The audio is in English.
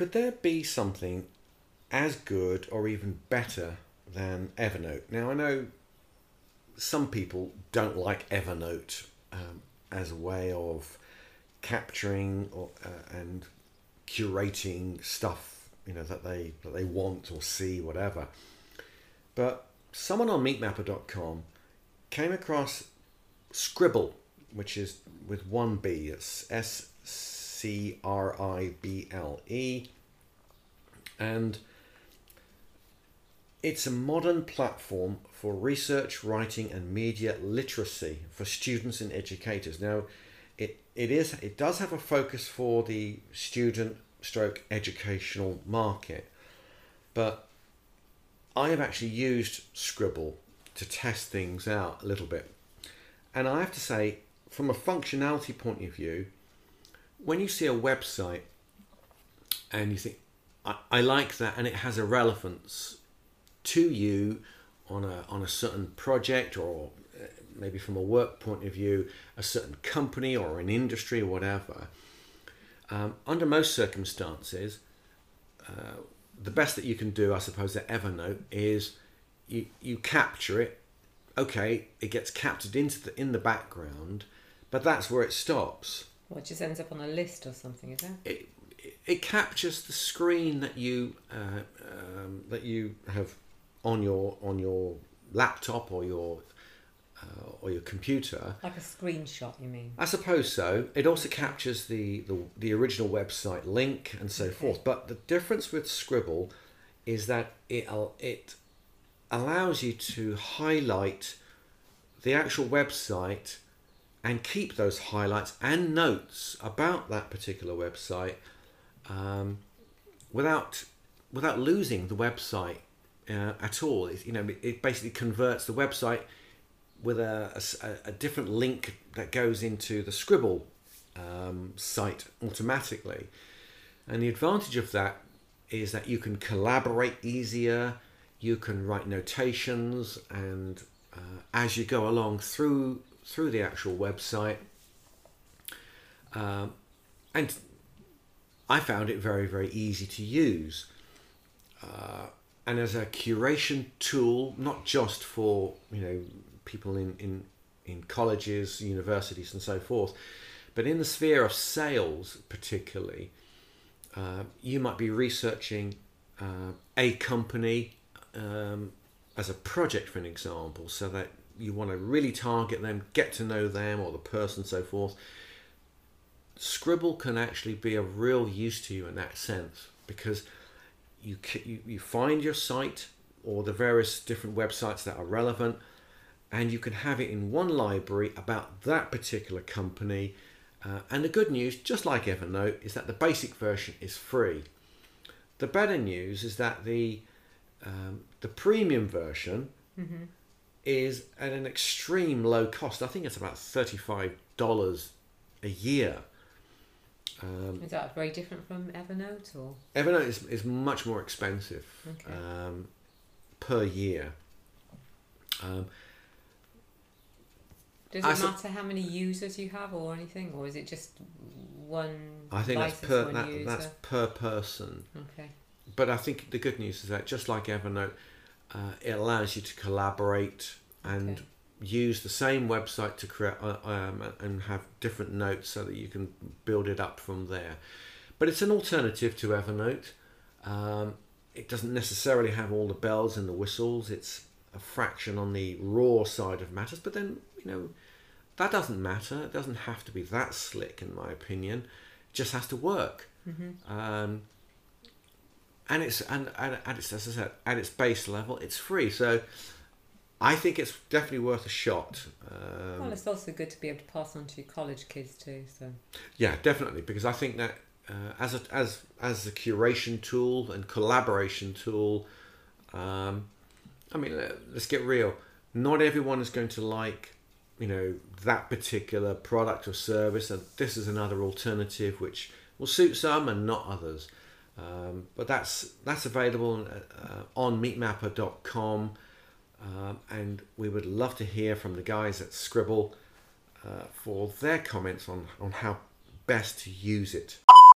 could there be something as good or even better than Evernote? Now, I know some people don't like Evernote um, as a way of capturing or, uh, and curating stuff, you know, that they that they want or see, whatever. But someone on meetmapper.com came across Scrible, which is with one B. It's S C R I B L E. And it's a modern platform for research, writing, and media literacy for students and educators. Now, it, it is it does have a focus for the student stroke educational market, but I have actually used Scrible to test things out a little bit. And I have to say, from a functionality point of view, when you see a website and you think, I, I like that and it has a relevance to you on a, on a certain project or uh, maybe from a work point of view, a certain company or an industry or whatever, um, under most circumstances, uh, the best that you can do, I suppose, at Evernote is you, you capture it. Okay, it gets captured into the in the background, but that's where it stops. Well, it just ends up on a list or something, is it? It, it, it captures the screen that you uh, um, that you have on your on your laptop or your uh, or your computer. Like a screenshot, you mean? I suppose so. It also captures the, the, the original website link and so Okay. forth. But the difference with Scrible is that it, it allows you to highlight the actual website and keep those highlights and notes about that particular website um, without without losing the website uh, at all. It, you know, it basically converts the website with a different link that goes into the Scrible um, site automatically. And the advantage of that is that you can collaborate easier, you can write notations, and uh, as you go along through through the actual website, um, and I found it very very easy to use. Uh, and as a curation tool, not just for you know people in in in colleges, universities, and so forth, but in the sphere of sales, particularly, uh, you might be researching uh, a company um, as a project, for an example, so that you want to really target them, get to know them or the person, so forth. Scrible can actually be of real use to you in that sense because you, you you find your site or the various different websites that are relevant and you can have it in one library about that particular company uh, and the good news just like evernote is that the basic version is free the better news is that the um, the premium version is at an extreme low cost i think it's about $35 a year um, Is that very different from Evernote or? Evernote is, is much more expensive Okay. um, per year. Um, Does it sup- matter how many users you have or anything, or is it just one I think that's per that, that's per person. Okay. But I think the good news is that just like Evernote, uh, it allows you to collaborate and Okay. use the same website to create uh, um, and have different notes so that you can build it up from there. But it's an alternative to Evernote. Um, it doesn't necessarily have all the bells and the whistles. It's a fraction on the raw side of matters. But then you know that doesn't matter. It doesn't have to be that slick, in my opinion. It just has to work. Um, and it's and, and at its as I said at its base level, it's free. So I think it's definitely worth a shot. Um, well, it's also good to be able to pass on to your college kids too. So yeah, definitely, because I think that uh, as a as as a curation tool and collaboration tool, um, I mean, let- let's get real. Not everyone is going to like, you know, that particular product or service, and this is another alternative which will suit some and not others. Um, but that's that's available uh, on meetmapper.com, um, and we would love to hear from the guys at Scrible uh, for their comments on, on how best to use it.